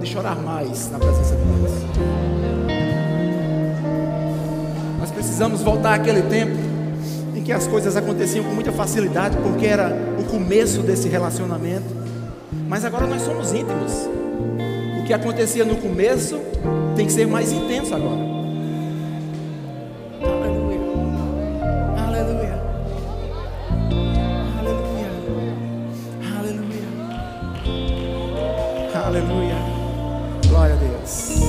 de chorar mais na presença de Deus. Nós precisamos voltar àquele tempo em que as coisas aconteciam com muita facilidade, porque era o começo desse relacionamento. Mas agora nós somos íntimos. O que acontecia no começo tem que ser mais intenso agora. Glória a Deus.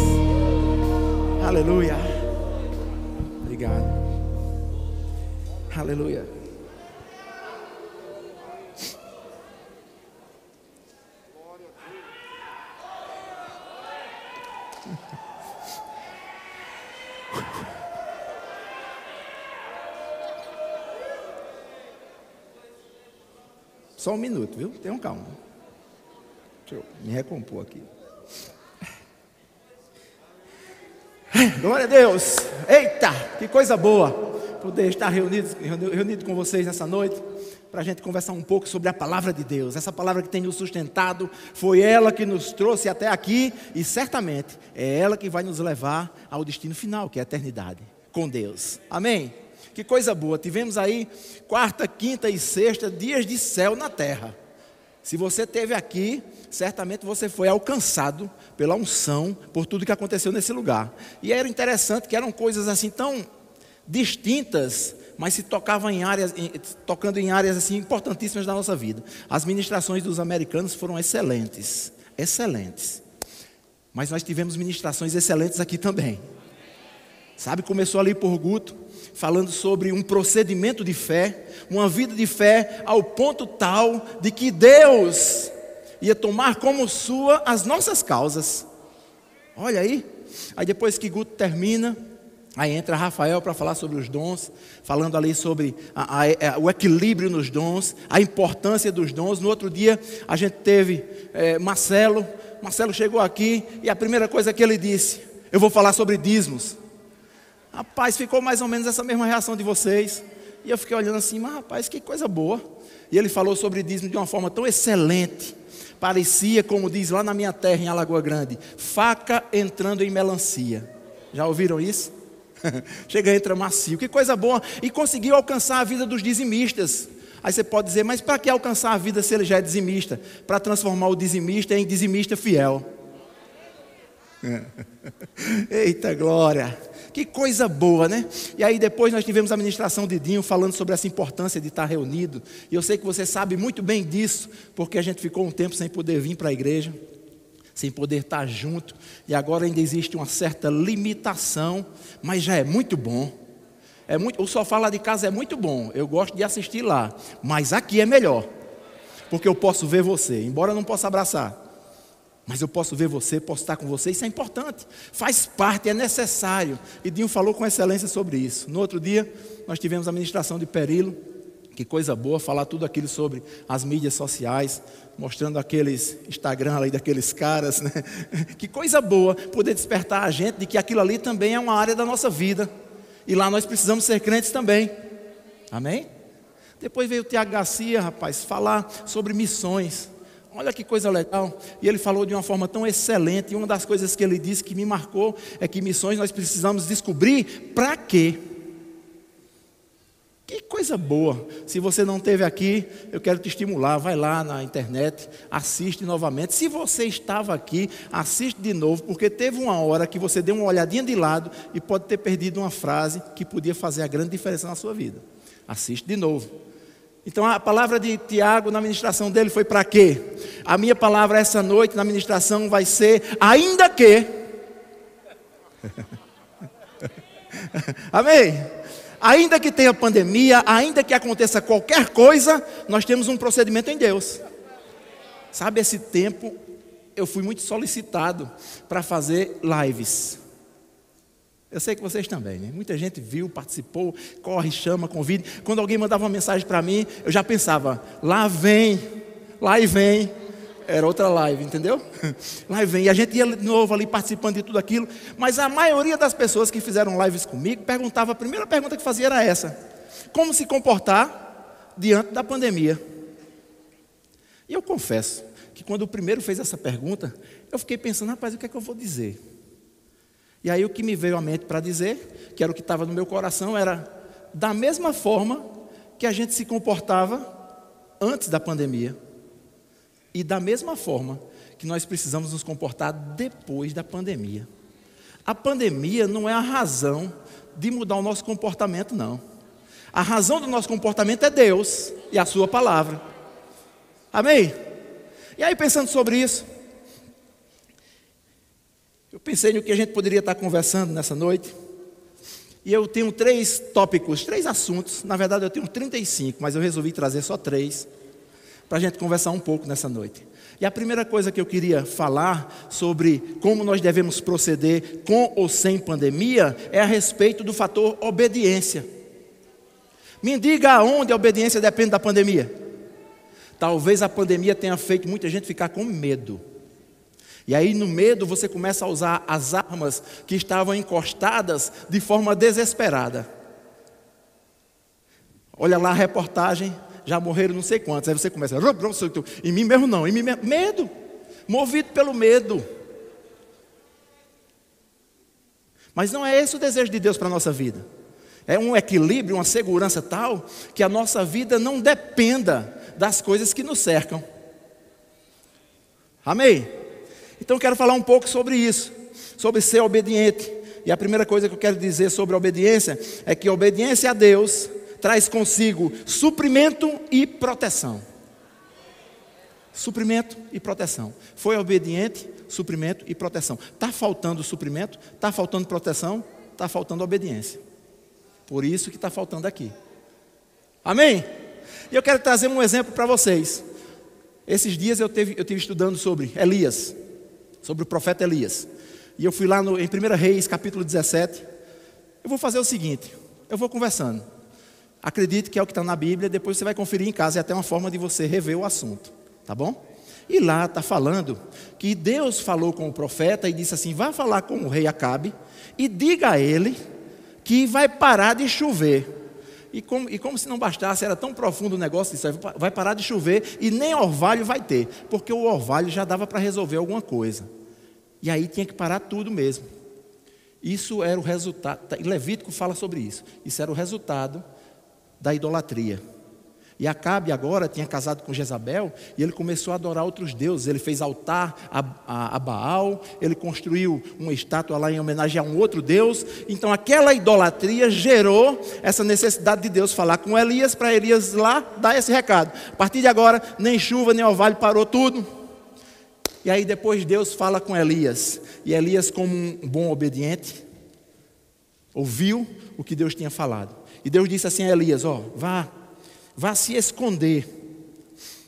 Aleluia. Obrigado. Aleluia. Só um minuto, viu? Tenham calma. Deixa eu me recompor aqui. Glória a Deus. Eita, que coisa boa poder estar reunido, reunido com vocês nessa noite para a gente conversar um pouco sobre a palavra de Deus. Essa palavra que tem nos sustentado, foi ela que nos trouxe até aqui e certamente é ela que vai nos levar ao destino final, que é a eternidade com Deus. Amém? Que coisa boa. Tivemos aí quarta, quinta e sexta dias de céu na terra. Se você teve aqui, certamente você foi alcançado pela unção, por tudo que aconteceu nesse lugar. E era interessante que eram coisas assim tão distintas, mas se tocavam em áreas, tocando em áreas assim importantíssimas da nossa vida. As ministrações dos americanos foram excelentes, excelentes. Mas nós tivemos ministrações excelentes aqui também. Sabe, começou ali por Guto, falando sobre um procedimento de fé, uma vida de fé ao ponto tal de que Deus ia tomar como sua as nossas causas. Olha aí. Aí depois que Guto termina, aí entra Rafael para falar sobre os dons, falando ali sobre a, a, a, o equilíbrio nos dons, a importância dos dons. No outro dia a gente teve é, Marcelo. Marcelo chegou aqui e a primeira coisa que ele disse: Eu vou falar sobre dízimos. Rapaz, ficou mais ou menos essa mesma reação de vocês. E eu fiquei olhando assim, mas rapaz, que coisa boa. E ele falou sobre dízimo de uma forma tão excelente. Parecia, como diz lá na minha terra, em Alagoa Grande, faca entrando em melancia. Já ouviram isso? Chega, entra macio. Que coisa boa. E conseguiu alcançar a vida dos dizimistas. Aí você pode dizer, mas para que alcançar a vida se ele já é dizimista? Para transformar o dizimista em dizimista fiel. Eita glória! Que coisa boa, né? E aí depois nós tivemos a ministração de Dinho falando sobre essa importância de estar reunido. E eu sei que você sabe muito bem disso, porque a gente ficou um tempo sem poder vir para a igreja, sem poder estar junto, e agora ainda existe uma certa limitação, mas já é muito bom. É muito, o sofá lá de casa é muito bom, eu gosto de assistir lá, mas aqui é melhor, porque eu posso ver você, embora eu não possa abraçar. Mas eu posso ver você, posso estar com você, isso é importante, faz parte, é necessário. E Dinho falou com excelência sobre isso. No outro dia, nós tivemos a ministração de Perilo, que coisa boa, falar tudo aquilo sobre as mídias sociais, mostrando aqueles Instagram ali daqueles caras, né? Que coisa boa poder despertar a gente de que aquilo ali também é uma área da nossa vida. E lá nós precisamos ser crentes também. Amém? Depois veio o Tiago Garcia, rapaz, falar sobre missões. Olha que coisa legal. E ele falou de uma forma tão excelente. E uma das coisas que ele disse que me marcou é que missões nós precisamos descobrir para quê. Que coisa boa. Se você não esteve aqui, eu quero te estimular. Vai lá na internet, assiste novamente. Se você estava aqui, assiste de novo, porque teve uma hora que você deu uma olhadinha de lado e pode ter perdido uma frase que podia fazer a grande diferença na sua vida. Assiste de novo. Então a palavra de Tiago na ministração dele foi para quê? A minha palavra essa noite na ministração vai ser ainda que. Amém? Ainda que tenha pandemia, ainda que aconteça qualquer coisa, nós temos um procedimento em Deus. Sabe, esse tempo eu fui muito solicitado para fazer lives. Eu sei que vocês também, né? Muita gente viu, participou, corre, chama, convida. Quando alguém mandava uma mensagem para mim, eu já pensava, lá vem, lá e vem. Era outra live, entendeu? Lá e vem. E a gente ia de novo ali participando de tudo aquilo. Mas a maioria das pessoas que fizeram lives comigo perguntava, a primeira pergunta que fazia era essa: como se comportar diante da pandemia? E eu confesso que quando o primeiro fez essa pergunta, eu fiquei pensando, rapaz, o que é que eu vou dizer? E aí o que me veio à mente para dizer, que era o que estava no meu coração, era da mesma forma que a gente se comportava antes da pandemia e da mesma forma que nós precisamos nos comportar depois da pandemia. A pandemia não é a razão de mudar o nosso comportamento, não. A razão do nosso comportamento é Deus e a Sua palavra. Amém? E aí, pensando sobre isso, eu pensei no que a gente poderia estar conversando nessa noite. E eu tenho três tópicos, três assuntos. Na verdade, eu tenho 35, mas eu resolvi trazer só três para a gente conversar um pouco nessa noite. E a primeira coisa que eu queria falar sobre como nós devemos proceder com ou sem pandemia é a respeito do fator obediência. Me diga aonde a obediência depende da pandemia. Talvez a pandemia tenha feito muita gente ficar com medo. E aí, no medo, você começa a usar as armas que estavam encostadas de forma desesperada. Olha lá a reportagem já morreram não sei quantos. Aí você começa, em mim mesmo não, em mim mesmo. Medo, movido pelo medo. Mas não é esse o desejo de Deus para a nossa vida. É um equilíbrio, uma segurança tal que a nossa vida não dependa das coisas que nos cercam. Amém? Então quero falar um pouco sobre isso, sobre ser obediente. E a primeira coisa que eu quero dizer sobre a obediência é que a obediência a Deus traz consigo suprimento e proteção. Suprimento e proteção. Foi obediente, suprimento e proteção. Está faltando suprimento, está faltando proteção, está faltando obediência. Por isso que está faltando aqui. Amém? E eu quero trazer um exemplo para vocês. Esses dias eu tive, eu tive estudando sobre Elias, sobre o profeta Elias. E eu fui lá no, em 1 Reis, capítulo 17. Eu vou fazer o seguinte: eu vou conversando. Acredite que é o que está na Bíblia, depois você vai conferir em casa, é até uma forma de você rever o assunto, tá bom? E lá está falando que Deus falou com o profeta e disse assim: vá falar com o rei Acabe e diga a ele que vai parar de chover. E como, e como se não bastasse, era tão profundo o negócio, disse, vai parar de chover e nem orvalho vai ter, porque o orvalho já dava para resolver alguma coisa. E aí tinha que parar tudo mesmo. Isso era o resultado, Levítico fala sobre isso. Isso era o resultado da idolatria. E Acabe agora tinha casado com Jezabel e ele começou a adorar outros deuses. Ele fez altar a, a, a, Baal, ele construiu uma estátua lá em homenagem a um outro deus. Então aquela idolatria gerou essa necessidade de Deus falar com Elias para Elias lá dar esse recado. A partir de agora, nem chuva nem orvalho parou tudo. E aí depois Deus fala com Elias. E Elias, como um bom obediente, ouviu o que Deus tinha falado. E Deus disse assim a Elias: Ó, vá, vá se esconder.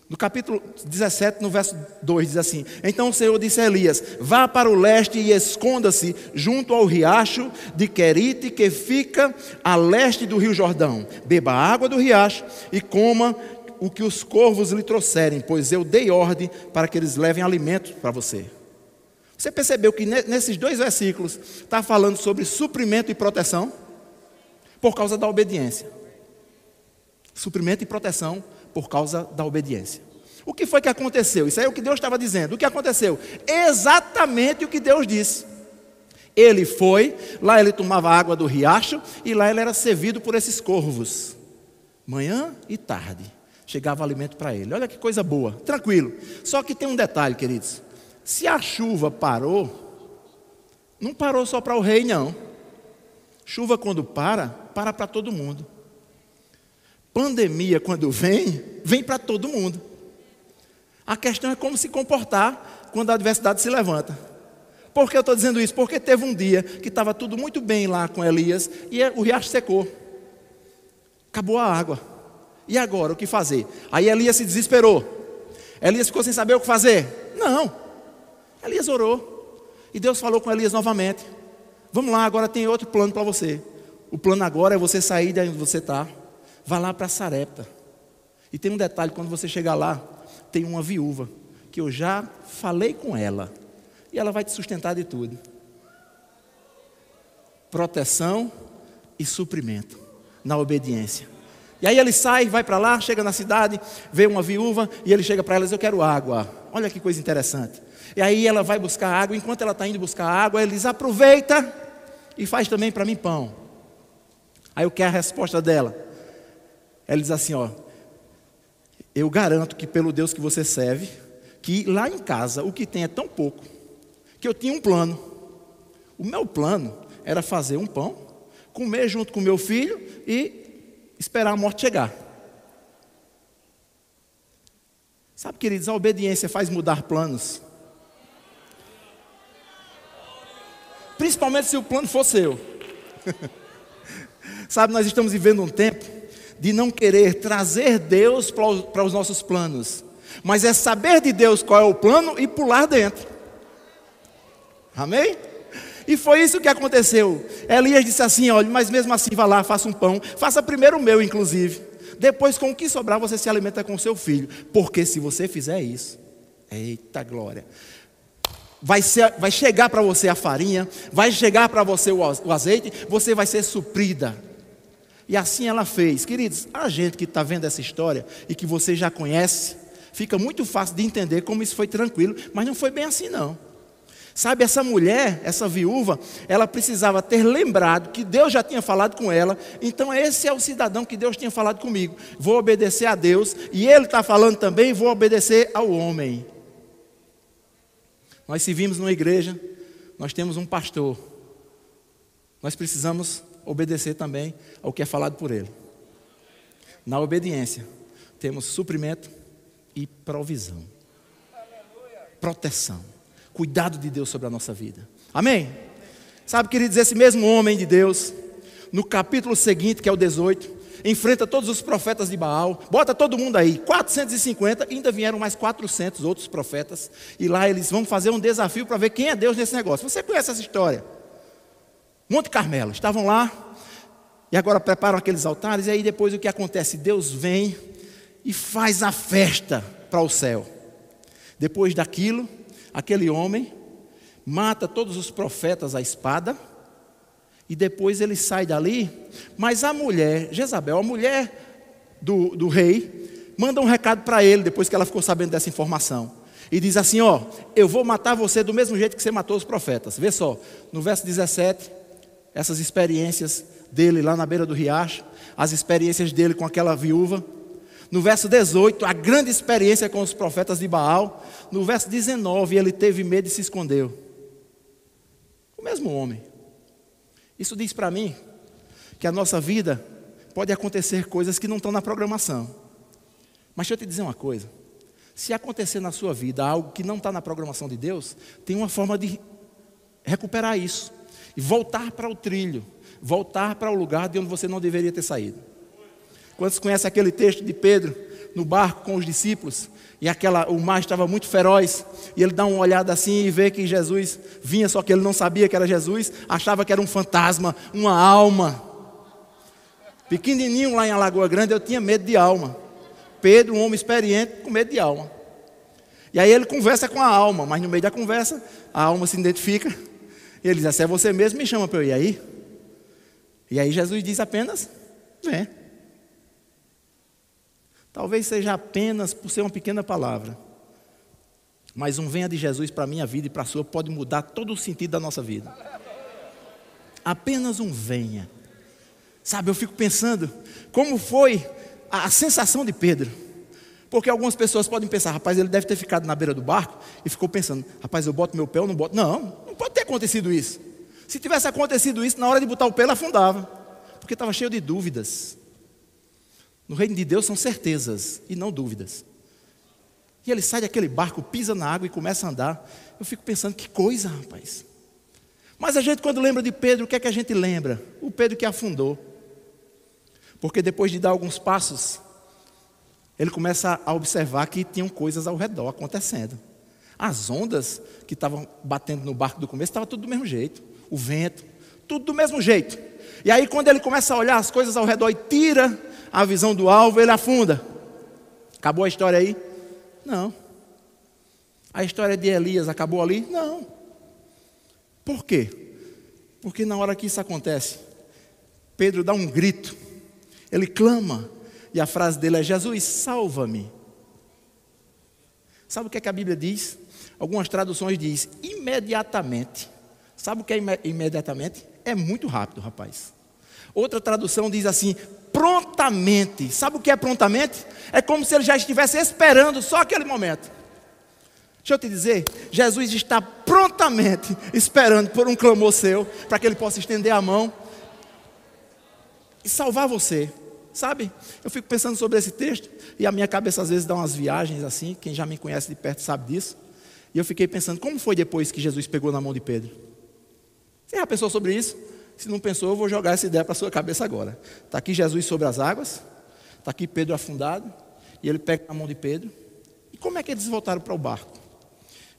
No capítulo 17, no verso 2, diz assim: Então o Senhor disse a Elias: Vá para o leste e esconda-se junto ao riacho de Querite, que fica a leste do rio Jordão. Beba a água do riacho e coma o que os corvos lhe trouxerem, pois eu dei ordem para que eles levem alimento para você. Você percebeu que nesses dois versículos está falando sobre suprimento e proteção? por causa da obediência. Suprimento e proteção por causa da obediência. O que foi que aconteceu? Isso aí é o que Deus estava dizendo. O que aconteceu? Exatamente o que Deus disse. Ele foi, lá ele tomava água do riacho e lá ele era servido por esses corvos. Manhã e tarde chegava alimento para ele. Olha que coisa boa, tranquilo. Só que tem um detalhe, queridos. Se a chuva parou, não parou só para o rei, não. Chuva quando para, para para todo mundo. Pandemia quando vem, vem para todo mundo. A questão é como se comportar quando a adversidade se levanta. Por que eu estou dizendo isso? Porque teve um dia que estava tudo muito bem lá com Elias e o riacho secou. Acabou a água. E agora, o que fazer? Aí Elias se desesperou. Elias ficou sem saber o que fazer. Não. Elias orou. E Deus falou com Elias novamente. Vamos lá, agora tem outro plano para você. O plano agora é você sair de onde você está. Vá lá para Sarepta. E tem um detalhe: quando você chegar lá, tem uma viúva. Que eu já falei com ela. E ela vai te sustentar de tudo. Proteção e suprimento na obediência. E aí ele sai, vai para lá, chega na cidade, vê uma viúva e ele chega para ela e diz: Eu quero água. Olha que coisa interessante. E aí ela vai buscar água, enquanto ela está indo buscar água, ele diz: Aproveita e faz também para mim pão. Aí o que é a resposta dela? Ela diz assim: Ó, eu garanto que pelo Deus que você serve, que lá em casa o que tem é tão pouco, que eu tinha um plano. O meu plano era fazer um pão, comer junto com meu filho e esperar a morte chegar. Sabe, queridos, a obediência faz mudar planos. Principalmente se o plano for seu. Sabe, nós estamos vivendo um tempo de não querer trazer Deus para os nossos planos, mas é saber de Deus qual é o plano e pular dentro. Amém? E foi isso que aconteceu. Elias disse assim: olha, mas mesmo assim vá lá, faça um pão, faça primeiro o meu, inclusive. Depois, com o que sobrar, você se alimenta com seu filho. Porque se você fizer isso, eita glória, vai, ser, vai chegar para você a farinha, vai chegar para você o, o azeite, você vai ser suprida. E assim ela fez. Queridos, a gente que está vendo essa história e que você já conhece, fica muito fácil de entender como isso foi tranquilo, mas não foi bem assim não. Sabe, essa mulher, essa viúva, ela precisava ter lembrado que Deus já tinha falado com ela, então esse é o cidadão que Deus tinha falado comigo. Vou obedecer a Deus, e ele está falando também, vou obedecer ao homem. Nós servimos numa igreja, nós temos um pastor, nós precisamos obedecer também ao que é falado por ele. Na obediência, temos suprimento e provisão, proteção cuidado de Deus sobre a nossa vida. Amém? Sabe, queridos, esse mesmo homem de Deus, no capítulo seguinte, que é o 18, enfrenta todos os profetas de Baal, bota todo mundo aí, 450, ainda vieram mais 400 outros profetas, e lá eles vão fazer um desafio para ver quem é Deus nesse negócio. Você conhece essa história? Monte Carmelo, estavam lá, e agora preparam aqueles altares, e aí depois o que acontece? Deus vem e faz a festa para o céu. Depois daquilo, aquele homem mata todos os profetas à espada, e depois ele sai dali, mas a mulher, Jezabel, a mulher do, do rei, manda um recado para ele, depois que ela ficou sabendo dessa informação. E diz assim: Ó, eu vou matar você do mesmo jeito que você matou os profetas. Vê só, no verso 17, essas experiências dele lá na beira do riacho, as experiências dele com aquela viúva. No verso 18, a grande experiência com os profetas de Baal. No verso 19, ele teve medo e se escondeu. O mesmo homem. Isso diz para mim que a nossa vida pode acontecer coisas que não estão na programação. Mas deixa eu te dizer uma coisa: se acontecer na sua vida algo que não está na programação de Deus, tem uma forma de recuperar isso e voltar para o trilho, voltar para o lugar de onde você não deveria ter saído. Quantos conhecem aquele texto de Pedro no barco com os discípulos? E aquela, o mar estava muito feroz. E ele dá uma olhada assim e vê que Jesus vinha, só que ele não sabia que era Jesus, achava que era um fantasma, uma alma. Pequenininho lá em Alagoa Grande, eu tinha medo de alma. Pedro, um homem experiente, com medo de alma. E aí ele conversa com a alma, mas no meio da conversa, a alma se identifica. E ele diz: Se é você mesmo, me chama para eu ir aí. E aí Jesus diz apenas: Vem. Talvez seja apenas por ser uma pequena palavra. Mas um venha de Jesus para a minha vida e para a sua pode mudar todo o sentido da nossa vida. Apenas um venha. Sabe, eu fico pensando como foi a sensação de Pedro. Porque algumas pessoas podem pensar, rapaz, ele deve ter ficado na beira do barco e ficou pensando, rapaz, eu boto meu pé ou não boto. Não, não pode ter acontecido isso. Se tivesse acontecido isso, na hora de botar o pé, ele afundava. Porque estava cheio de dúvidas. No reino de Deus são certezas e não dúvidas. E ele sai daquele barco, pisa na água e começa a andar. Eu fico pensando, que coisa, rapaz. Mas a gente, quando lembra de Pedro, o que é que a gente lembra? O Pedro que afundou. Porque depois de dar alguns passos, ele começa a observar que tinham coisas ao redor acontecendo. As ondas que estavam batendo no barco do começo, estava tudo do mesmo jeito. O vento, tudo do mesmo jeito. E aí, quando ele começa a olhar as coisas ao redor e tira a visão do alvo, ele afunda. Acabou a história aí? Não. A história de Elias acabou ali? Não. Por quê? Porque na hora que isso acontece, Pedro dá um grito, ele clama, e a frase dele é: Jesus, salva-me. Sabe o que, é que a Bíblia diz? Algumas traduções diz imediatamente. Sabe o que é imediatamente? É muito rápido, rapaz. Outra tradução diz assim: prontamente. Sabe o que é prontamente? É como se ele já estivesse esperando só aquele momento. Deixa eu te dizer, Jesus está prontamente esperando por um clamor seu, para que ele possa estender a mão e salvar você. Sabe? Eu fico pensando sobre esse texto e a minha cabeça às vezes dá umas viagens assim. Quem já me conhece de perto sabe disso. E eu fiquei pensando, como foi depois que Jesus pegou na mão de Pedro? Você já pensou sobre isso? Se não pensou, eu vou jogar essa ideia para sua cabeça agora. Está aqui Jesus sobre as águas, está aqui Pedro afundado, e ele pega na mão de Pedro. E como é que eles voltaram para o barco?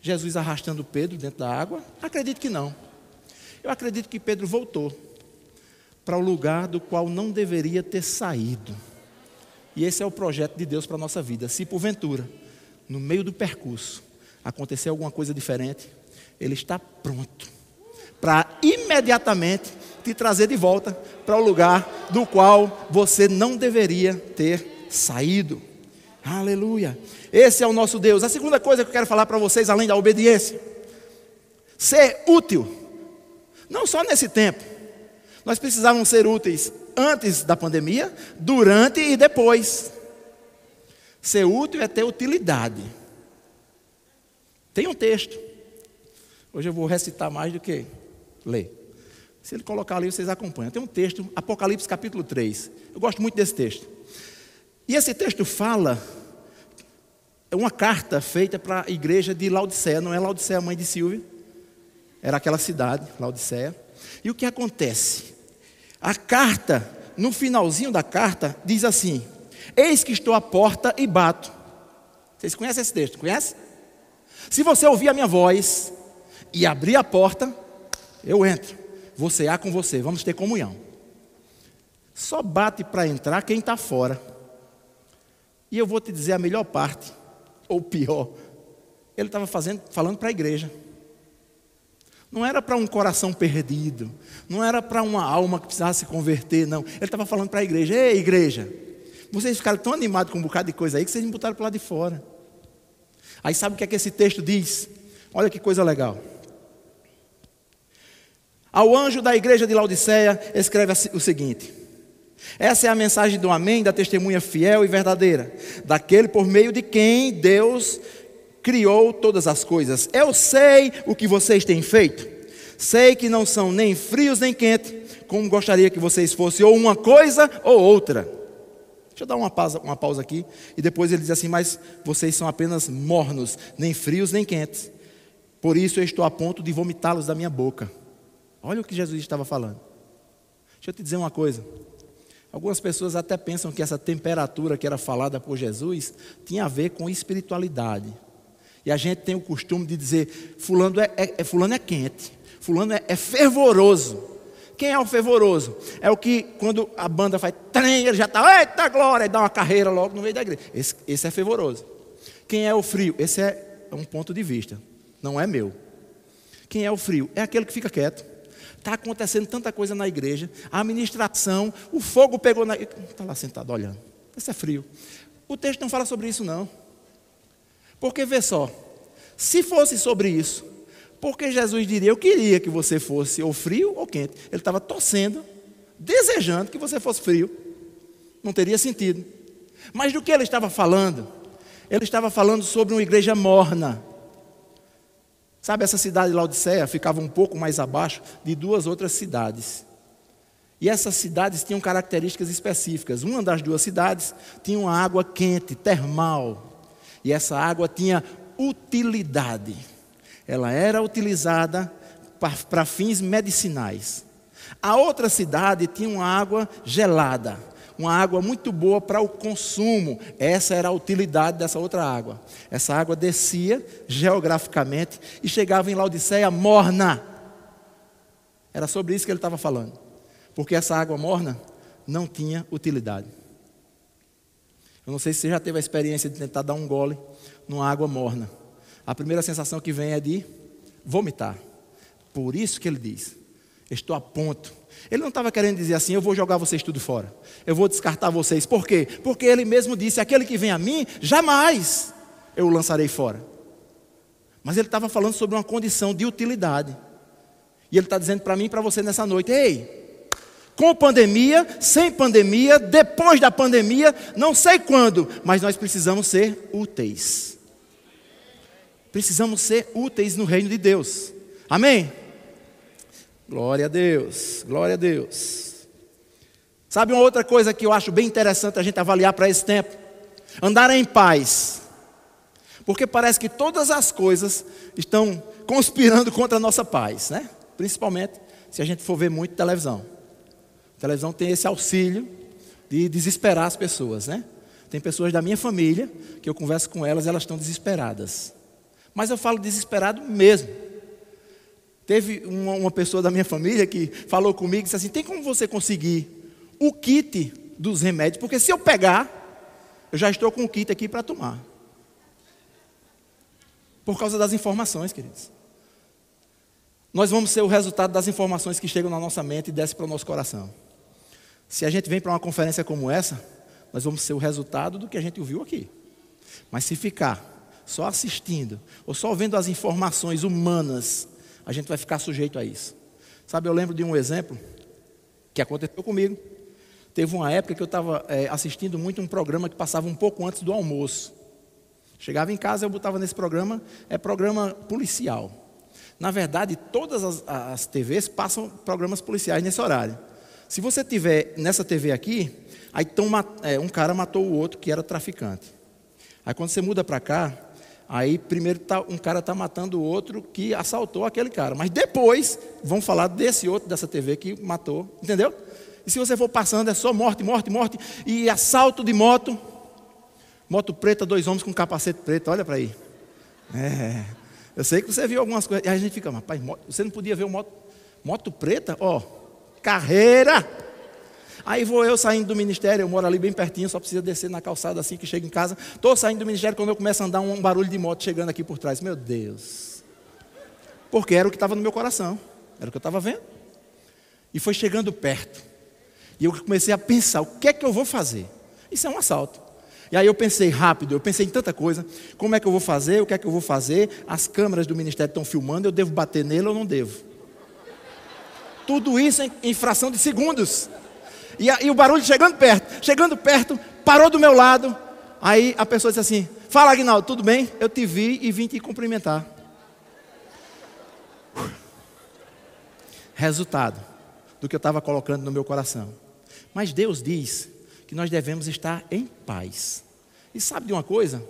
Jesus arrastando Pedro dentro da água? Acredito que não. Eu acredito que Pedro voltou para o lugar do qual não deveria ter saído. E esse é o projeto de Deus para a nossa vida. Se porventura, no meio do percurso, acontecer alguma coisa diferente, Ele está pronto para imediatamente te trazer de volta para o lugar do qual você não deveria ter saído. Aleluia. Esse é o nosso Deus. A segunda coisa que eu quero falar para vocês, além da obediência, ser útil. Não só nesse tempo, nós precisávamos ser úteis antes da pandemia, durante e depois. Ser útil é ter utilidade. Tem um texto. Hoje eu vou recitar mais do que ler. Se ele colocar ali, vocês acompanham. Tem um texto, Apocalipse capítulo 3. Eu gosto muito desse texto. E esse texto fala, é uma carta feita para a igreja de Laodiceia, não é Laodiceia, mãe de Silvia, era aquela cidade, Laodiceia. E o que acontece? A carta, no finalzinho da carta, diz assim: Eis que estou à porta e bato. Vocês conhecem esse texto? Conhece? Se você ouvir a minha voz e abrir a porta, eu entro. Vou cear com você, vamos ter comunhão. Só bate para entrar quem está fora. E eu vou te dizer a melhor parte, ou pior. Ele estava falando para a igreja. Não era para um coração perdido, não era para uma alma que precisava se converter, não. Ele estava falando para a igreja: Ei, igreja, vocês ficaram tão animados com um bocado de coisa aí que vocês me botaram para lá de fora. Aí sabe o que é que esse texto diz? Olha que coisa legal. Ao anjo da igreja de Laodiceia, escreve o seguinte: Essa é a mensagem do Amém, da testemunha fiel e verdadeira, daquele por meio de quem Deus criou todas as coisas. Eu sei o que vocês têm feito. Sei que não são nem frios nem quentes, como gostaria que vocês fossem, ou uma coisa ou outra. Deixa eu dar uma pausa, uma pausa aqui. E depois ele diz assim: Mas vocês são apenas mornos, nem frios nem quentes. Por isso eu estou a ponto de vomitá-los da minha boca. Olha o que Jesus estava falando. Deixa eu te dizer uma coisa. Algumas pessoas até pensam que essa temperatura que era falada por Jesus tinha a ver com espiritualidade. E a gente tem o costume de dizer: Fulano é, é, é fulano é quente, Fulano é, é, fervoroso. Quem é o fervoroso? É o que, quando a banda faz trem, ele já está, eita glória, e dá uma carreira logo no meio da igreja. Esse, esse é fervoroso. Quem é o frio? Esse é um ponto de vista, não é meu. Quem é o frio? É aquele que fica quieto. Está acontecendo tanta coisa na igreja, a administração, o fogo pegou na. Está lá sentado olhando. Esse é frio. O texto não fala sobre isso, não. Porque vê só, se fosse sobre isso, porque Jesus diria: Eu queria que você fosse ou frio ou quente. Ele estava torcendo, desejando que você fosse frio. Não teria sentido. Mas do que ele estava falando? Ele estava falando sobre uma igreja morna. Sabe, essa cidade de Laodiceia ficava um pouco mais abaixo de duas outras cidades. E essas cidades tinham características específicas. Uma das duas cidades tinha uma água quente, termal. E essa água tinha utilidade. Ela era utilizada para fins medicinais. A outra cidade tinha uma água gelada, uma água muito boa para o consumo. Essa era a utilidade dessa outra água. Essa água descia geograficamente e chegava em Laodiceia morna. Era sobre isso que ele estava falando. Porque essa água morna não tinha utilidade. Eu não sei se você já teve a experiência de tentar dar um gole numa água morna. A primeira sensação que vem é de vomitar. Por isso que ele diz: Estou a ponto. Ele não estava querendo dizer assim, eu vou jogar vocês tudo fora. Eu vou descartar vocês. Por quê? Porque ele mesmo disse: aquele que vem a mim, jamais eu o lançarei fora. Mas ele estava falando sobre uma condição de utilidade. E ele está dizendo para mim e para você nessa noite: ei, com pandemia, sem pandemia, depois da pandemia, não sei quando, mas nós precisamos ser úteis. Precisamos ser úteis no reino de Deus. Amém? Glória a Deus, glória a Deus. Sabe uma outra coisa que eu acho bem interessante a gente avaliar para esse tempo? Andar em paz. Porque parece que todas as coisas estão conspirando contra a nossa paz, né? Principalmente se a gente for ver muito televisão. Televisão tem esse auxílio de desesperar as pessoas, né? Tem pessoas da minha família que eu converso com elas, elas estão desesperadas. Mas eu falo desesperado mesmo. Teve uma, uma pessoa da minha família que falou comigo e disse assim: tem como você conseguir o kit dos remédios? Porque se eu pegar, eu já estou com o kit aqui para tomar. Por causa das informações, queridos. Nós vamos ser o resultado das informações que chegam na nossa mente e descem para o nosso coração. Se a gente vem para uma conferência como essa, nós vamos ser o resultado do que a gente ouviu aqui. Mas se ficar só assistindo, ou só vendo as informações humanas, a gente vai ficar sujeito a isso. Sabe, eu lembro de um exemplo que aconteceu comigo. Teve uma época que eu estava é, assistindo muito um programa que passava um pouco antes do almoço. Chegava em casa, eu botava nesse programa, é programa policial. Na verdade, todas as, as TVs passam programas policiais nesse horário. Se você tiver nessa TV aqui, aí tão, é, um cara matou o outro que era traficante. Aí quando você muda para cá, aí primeiro tá, um cara está matando o outro que assaltou aquele cara. Mas depois vão falar desse outro dessa TV que matou, entendeu? E se você for passando, é só morte, morte, morte. E assalto de moto. Moto preta, dois homens com capacete preto, olha para aí. É. Eu sei que você viu algumas coisas. E a gente fica, rapaz, você não podia ver moto, moto preta? Ó, carreira. Aí vou eu saindo do ministério, eu moro ali bem pertinho, só precisa descer na calçada assim que chego em casa. Estou saindo do ministério quando eu começo a andar um barulho de moto chegando aqui por trás. Meu Deus. Porque era o que estava no meu coração. Era o que eu estava vendo. E foi chegando perto. E eu comecei a pensar, o que é que eu vou fazer? Isso é um assalto. E aí eu pensei rápido, eu pensei em tanta coisa. Como é que eu vou fazer? O que é que eu vou fazer? As câmeras do ministério estão filmando, eu devo bater nele ou não devo? Tudo isso em, fração de segundos. E, a, e o barulho chegando perto, chegando perto, parou do meu lado. Aí a pessoa disse assim: Fala, Agnaldo, tudo bem? Eu te vi e vim te cumprimentar. Resultado do que eu estava colocando no meu coração. Mas Deus diz que nós devemos estar em paz. E sabe de uma coisa?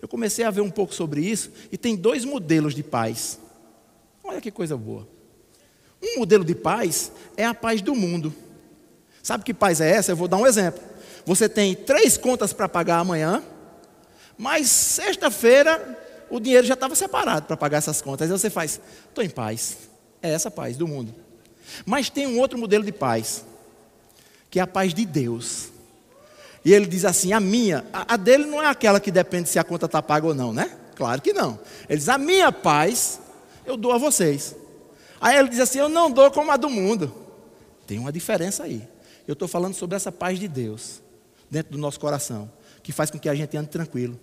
Eu comecei a ver um pouco sobre isso e tem dois modelos de paz. Olha que coisa boa. Um modelo de paz é a paz do mundo. Sabe que paz é essa? Eu vou dar um exemplo. Você tem três contas para pagar amanhã, mas sexta-feira o dinheiro já estava separado para pagar essas contas. Aí você faz, estou em paz. É essa paz do mundo. Mas tem um outro modelo de paz, que é a paz de Deus. E ele diz assim: a minha, a, a dele não é aquela que depende se a conta está paga ou não, né? Claro que não. Ele diz: a minha paz eu dou a vocês. Aí ele diz assim: eu não dou como a do mundo. Tem uma diferença aí. Eu estou falando sobre essa paz de Deus dentro do nosso coração, que faz com que a gente ande tranquilo,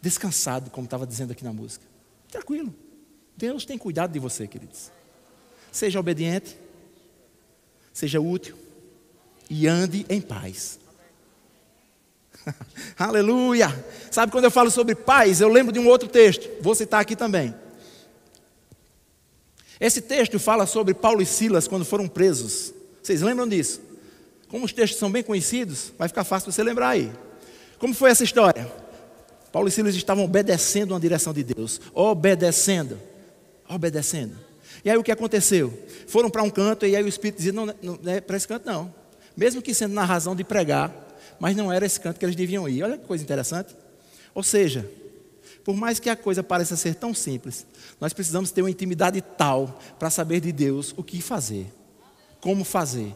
descansado, como estava dizendo aqui na música. Tranquilo. Deus tem cuidado de você, queridos. Seja obediente, seja útil e ande em paz. Aleluia! Sabe quando eu falo sobre paz, eu lembro de um outro texto, vou citar aqui também. Esse texto fala sobre Paulo e Silas quando foram presos. Vocês lembram disso? Como os textos são bem conhecidos, vai ficar fácil você lembrar aí. Como foi essa história? Paulo e Silas estavam obedecendo uma direção de Deus, obedecendo, obedecendo. E aí o que aconteceu? Foram para um canto e aí o Espírito dizia: não, não, é para esse canto não. Mesmo que sendo na razão de pregar, mas não era esse canto que eles deviam ir. Olha que coisa interessante. Ou seja, por mais que a coisa pareça ser tão simples, nós precisamos ter uma intimidade tal para saber de Deus o que fazer, como fazer,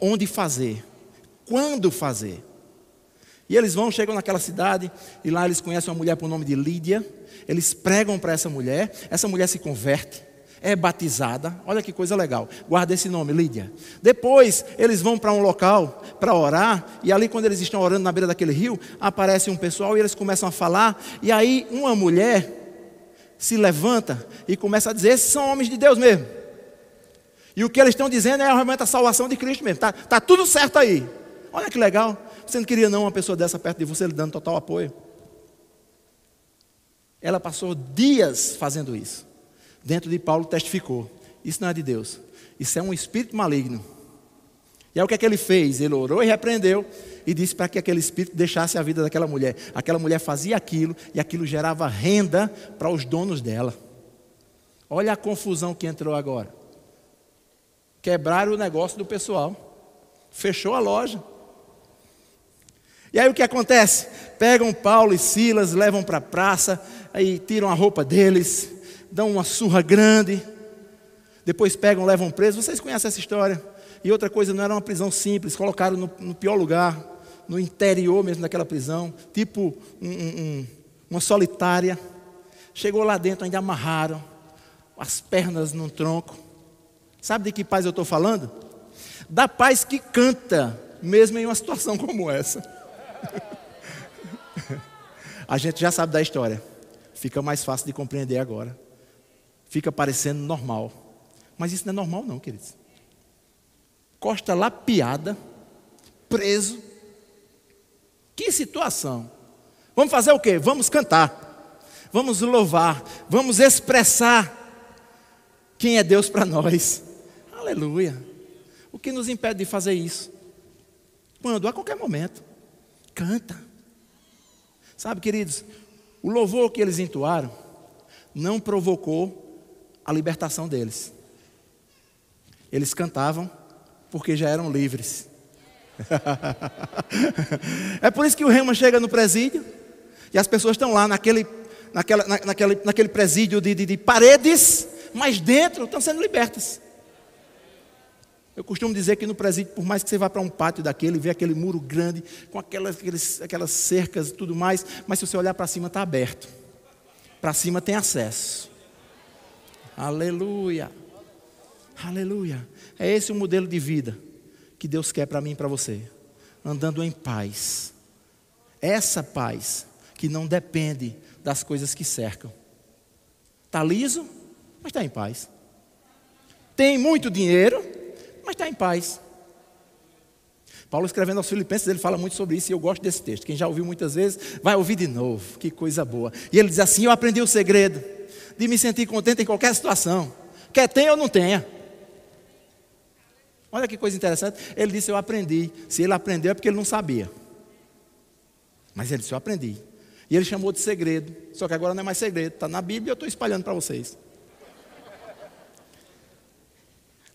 onde fazer, quando fazer. E eles vão, chegam naquela cidade, e lá eles conhecem uma mulher por nome de Lídia. Eles pregam para essa mulher, essa mulher se converte, é batizada. Olha que coisa legal. Guarda esse nome, Lídia. Depois, eles vão para um local para orar, e ali, quando eles estão orando na beira daquele rio, aparece um pessoal e eles começam a falar, e aí uma mulher se levanta e começa a dizer: esses são homens de Deus mesmo. E o que eles estão dizendo é realmente a salvação de Cristo mesmo. Está tá tudo certo aí. Olha que legal. Você não queria não uma pessoa dessa perto de você lhe dando total apoio? Ela passou dias fazendo isso. Dentro de Paulo testificou: Isso não é de Deus. Isso é um espírito maligno. E aí o que é que ele fez? Ele orou e repreendeu e disse para que aquele espírito deixasse a vida daquela mulher. Aquela mulher fazia aquilo e aquilo gerava renda para os donos dela. Olha a confusão que entrou agora. Quebraram o negócio do pessoal. Fechou a loja. E aí o que acontece? Pegam Paulo e Silas, levam para a praça, aí tiram a roupa deles, dão uma surra grande, depois pegam, levam preso. Vocês conhecem essa história? E outra coisa, não era uma prisão simples, colocaram no, no pior lugar, no interior mesmo daquela prisão, tipo um, um, uma solitária. Chegou lá dentro, ainda amarraram as pernas num tronco. Sabe de que paz eu estou falando? Da paz que canta, mesmo em uma situação como essa. A gente já sabe da história. Fica mais fácil de compreender agora. Fica parecendo normal. Mas isso não é normal, não, queridos costa lapiada, preso. Que situação. Vamos fazer o quê? Vamos cantar. Vamos louvar, vamos expressar quem é Deus para nós. Aleluia. O que nos impede de fazer isso? Quando? A qualquer momento. Canta. Sabe, queridos, o louvor que eles entoaram não provocou a libertação deles. Eles cantavam porque já eram livres. é por isso que o rema chega no presídio e as pessoas estão lá naquele, naquela, na, naquele, naquele presídio de, de, de paredes, mas dentro estão sendo libertas. Eu costumo dizer que no presídio, por mais que você vá para um pátio daquele, vê aquele muro grande, com aquelas, aqueles, aquelas cercas e tudo mais, mas se você olhar para cima, está aberto. Para cima tem acesso. Aleluia. Aleluia. É esse o modelo de vida que Deus quer para mim e para você. Andando em paz. Essa paz que não depende das coisas que cercam. Está liso, mas está em paz. Tem muito dinheiro, mas está em paz. Paulo escrevendo aos Filipenses, ele fala muito sobre isso e eu gosto desse texto. Quem já ouviu muitas vezes, vai ouvir de novo. Que coisa boa. E ele diz assim: Eu aprendi o segredo de me sentir contente em qualquer situação, quer tenha ou não tenha. Olha que coisa interessante. Ele disse: Eu aprendi. Se ele aprendeu é porque ele não sabia. Mas ele disse: Eu aprendi. E ele chamou de segredo. Só que agora não é mais segredo. Está na Bíblia e eu estou espalhando para vocês.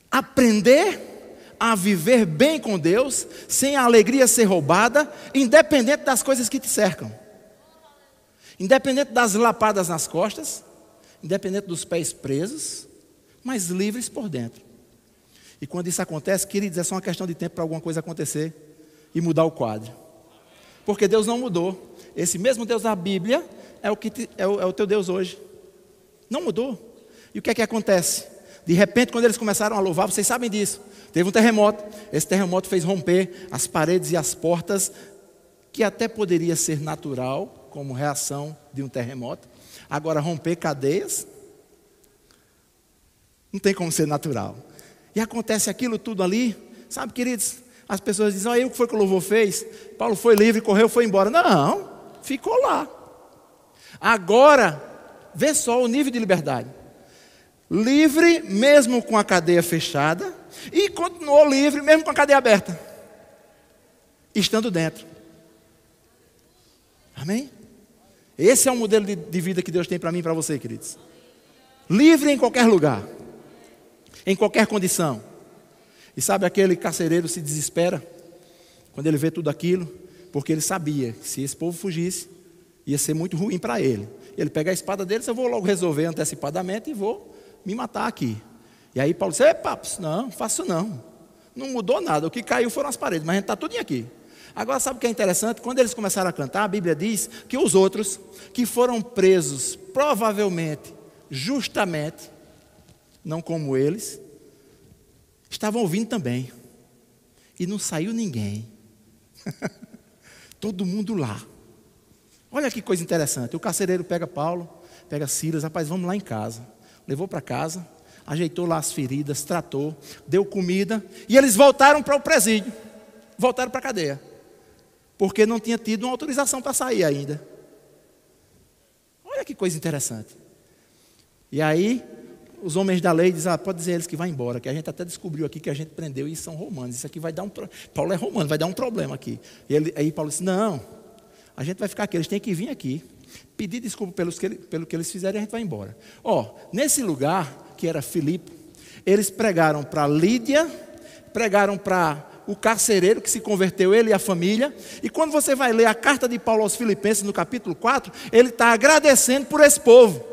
Aprender a viver bem com Deus, sem a alegria ser roubada, independente das coisas que te cercam. Independente das lapadas nas costas, independente dos pés presos, mas livres por dentro. E quando isso acontece, queridos, é só uma questão de tempo para alguma coisa acontecer e mudar o quadro. Porque Deus não mudou. Esse mesmo Deus da Bíblia é o, que te, é, o, é o teu Deus hoje. Não mudou. E o que é que acontece? De repente, quando eles começaram a louvar, vocês sabem disso. Teve um terremoto. Esse terremoto fez romper as paredes e as portas, que até poderia ser natural, como reação de um terremoto. Agora, romper cadeias, não tem como ser natural e acontece aquilo tudo ali, sabe, queridos? As pessoas dizem, olha, o que foi que o louvor fez? Paulo foi livre, correu, foi embora. Não, ficou lá. Agora, vê só o nível de liberdade. Livre, mesmo com a cadeia fechada, e continuou livre, mesmo com a cadeia aberta, estando dentro. Amém? Esse é o modelo de, de vida que Deus tem para mim e para você, queridos. Livre em qualquer lugar em qualquer condição. E sabe aquele carcereiro se desespera quando ele vê tudo aquilo, porque ele sabia que se esse povo fugisse, ia ser muito ruim para ele. Ele pega a espada dele, eu vou logo resolver antecipadamente e vou me matar aqui. E aí Paulo disse: "É papos, não, faço não. Não mudou nada. O que caiu foram as paredes, mas a gente está tudo aqui. Agora, sabe o que é interessante? Quando eles começaram a cantar, a Bíblia diz que os outros que foram presos, provavelmente, justamente, não como eles, estavam ouvindo também. E não saiu ninguém. Todo mundo lá. Olha que coisa interessante. O carcereiro pega Paulo, pega Silas, rapaz, vamos lá em casa. Levou para casa, ajeitou lá as feridas, tratou, deu comida, e eles voltaram para o presídio. Voltaram para a cadeia. Porque não tinha tido uma autorização para sair ainda. Olha que coisa interessante. E aí, os homens da lei dizem, ah, pode dizer eles que vai embora, que a gente até descobriu aqui que a gente prendeu e são romanos. Isso aqui vai dar um Paulo é romano, vai dar um problema aqui. E ele, aí Paulo disse, não, a gente vai ficar aqui, eles têm que vir aqui, pedir desculpa pelos que, pelo que eles fizeram e a gente vai embora. Ó, nesse lugar, que era Filipe, eles pregaram para Lídia, pregaram para o carcereiro que se converteu, ele e a família. E quando você vai ler a carta de Paulo aos Filipenses, no capítulo 4, ele está agradecendo por esse povo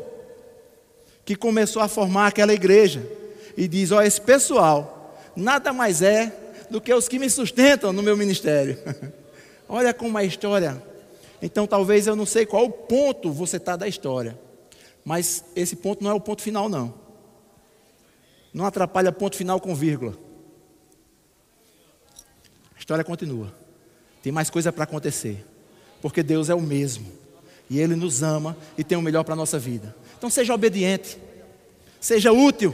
que começou a formar aquela igreja. E diz: Ó, esse pessoal nada mais é do que os que me sustentam no meu ministério. Olha como a história. Então, talvez eu não sei qual o ponto você está da história, mas esse ponto não é o ponto final, não. Não atrapalha ponto final com vírgula. História continua. Tem mais coisa para acontecer, porque Deus é o mesmo e Ele nos ama e tem o melhor para a nossa vida. Então seja obediente, seja útil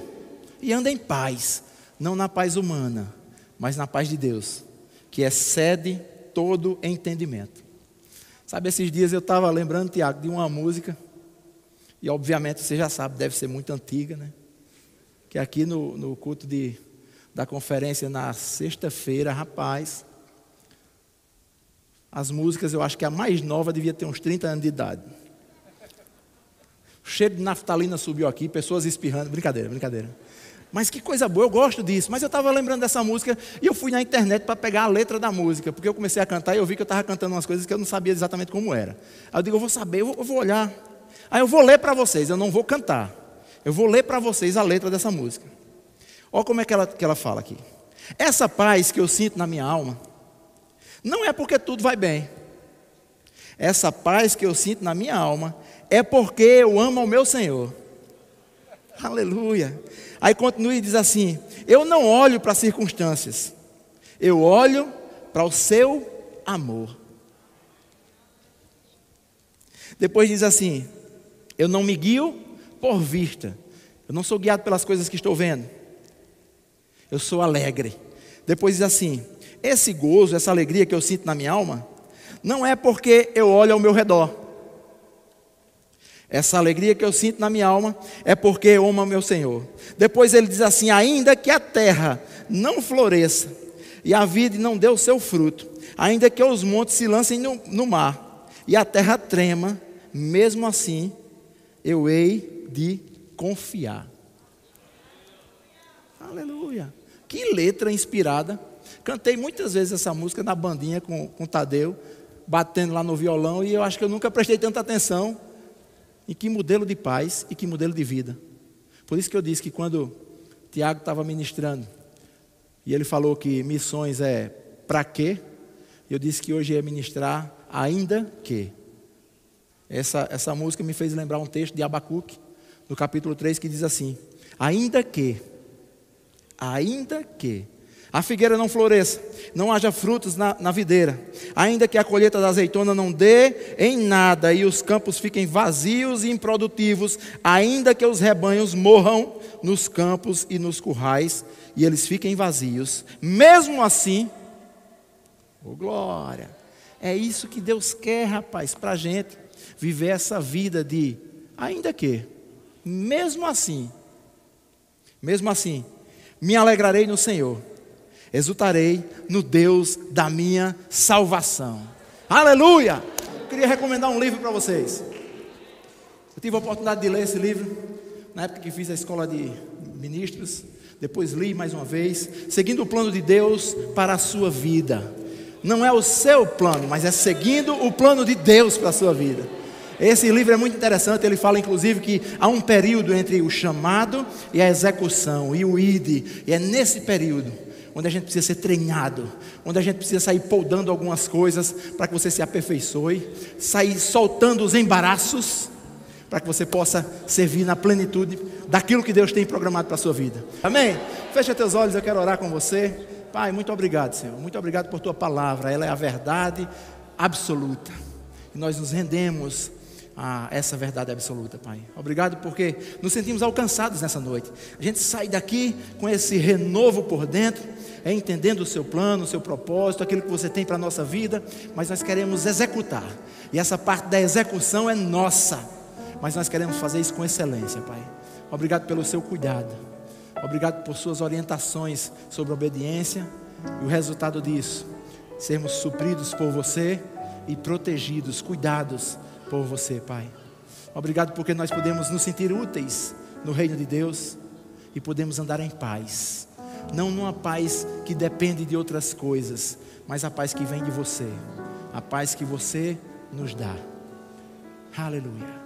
e ande em paz, não na paz humana, mas na paz de Deus, que excede todo entendimento. Sabe, esses dias eu estava lembrando, Tiago, de uma música, e obviamente você já sabe, deve ser muito antiga, né? Que aqui no, no culto de, da conferência na sexta-feira, rapaz, as músicas, eu acho que a mais nova devia ter uns 30 anos de idade. Cheiro de naftalina subiu aqui, pessoas espirrando. Brincadeira, brincadeira. Mas que coisa boa, eu gosto disso. Mas eu estava lembrando dessa música e eu fui na internet para pegar a letra da música, porque eu comecei a cantar e eu vi que eu estava cantando umas coisas que eu não sabia exatamente como era. Aí eu digo, eu vou saber, eu vou olhar. Aí eu vou ler para vocês, eu não vou cantar. Eu vou ler para vocês a letra dessa música. Olha como é que ela, que ela fala aqui. Essa paz que eu sinto na minha alma, não é porque tudo vai bem. Essa paz que eu sinto na minha alma é porque eu amo ao meu Senhor. Aleluia. Aí continua e diz assim: Eu não olho para as circunstâncias, eu olho para o seu amor. Depois diz assim: Eu não me guio por vista, eu não sou guiado pelas coisas que estou vendo, eu sou alegre. Depois diz assim: Esse gozo, essa alegria que eu sinto na minha alma, não é porque eu olho ao meu redor essa alegria que eu sinto na minha alma é porque eu amo meu Senhor. Depois ele diz assim: ainda que a terra não floresça e a vida não dê o seu fruto, ainda que os montes se lancem no, no mar e a terra trema, mesmo assim eu hei de confiar. Aleluia. Que letra inspirada. Cantei muitas vezes essa música na bandinha com, com Tadeu, batendo lá no violão, e eu acho que eu nunca prestei tanta atenção e que modelo de paz e que modelo de vida. Por isso que eu disse que quando Tiago estava ministrando, e ele falou que missões é para quê? Eu disse que hoje é ministrar ainda que. Essa, essa música me fez lembrar um texto de Abacuque, no capítulo 3, que diz assim: Ainda que, ainda que a figueira não floresça, não haja frutos na, na, videira, ainda que a colheita da azeitona não dê em nada e os campos fiquem vazios e improdutivos, ainda que os rebanhos morram nos campos e nos currais e eles fiquem vazios, mesmo assim, oh glória, é isso que Deus quer, rapaz, para a gente viver essa vida de, ainda que, mesmo assim, mesmo assim, me alegrarei no Senhor exultarei no Deus da minha salvação. Aleluia! Eu queria recomendar um livro para vocês. Eu tive a oportunidade de ler esse livro na época que fiz a escola de ministros. Depois li mais uma vez, seguindo o plano de Deus para a sua vida. Não é o seu plano, mas é seguindo o plano de Deus para a sua vida. Esse livro é muito interessante, ele fala inclusive que há um período entre o chamado e a execução, e o ide, e é nesse período onde a gente precisa ser treinado, onde a gente precisa sair podando algumas coisas para que você se aperfeiçoe, sair soltando os embaraços, para que você possa servir na plenitude daquilo que Deus tem programado para a sua vida. Amém? Fecha teus olhos, eu quero orar com você. Pai, muito obrigado, Senhor. Muito obrigado por tua palavra. Ela é a verdade absoluta. E nós nos rendemos a essa verdade absoluta, Pai. Obrigado porque nos sentimos alcançados nessa noite. A gente sai daqui com esse renovo por dentro, é entendendo o seu plano, o seu propósito, aquilo que você tem para a nossa vida, mas nós queremos executar. E essa parte da execução é nossa. Mas nós queremos fazer isso com excelência, Pai. Obrigado pelo seu cuidado. Obrigado por suas orientações sobre obediência e o resultado disso, sermos supridos por você e protegidos, cuidados por você, Pai. Obrigado porque nós podemos nos sentir úteis no reino de Deus e podemos andar em paz. Não numa paz que depende de outras coisas, mas a paz que vem de você, a paz que você nos dá. Aleluia.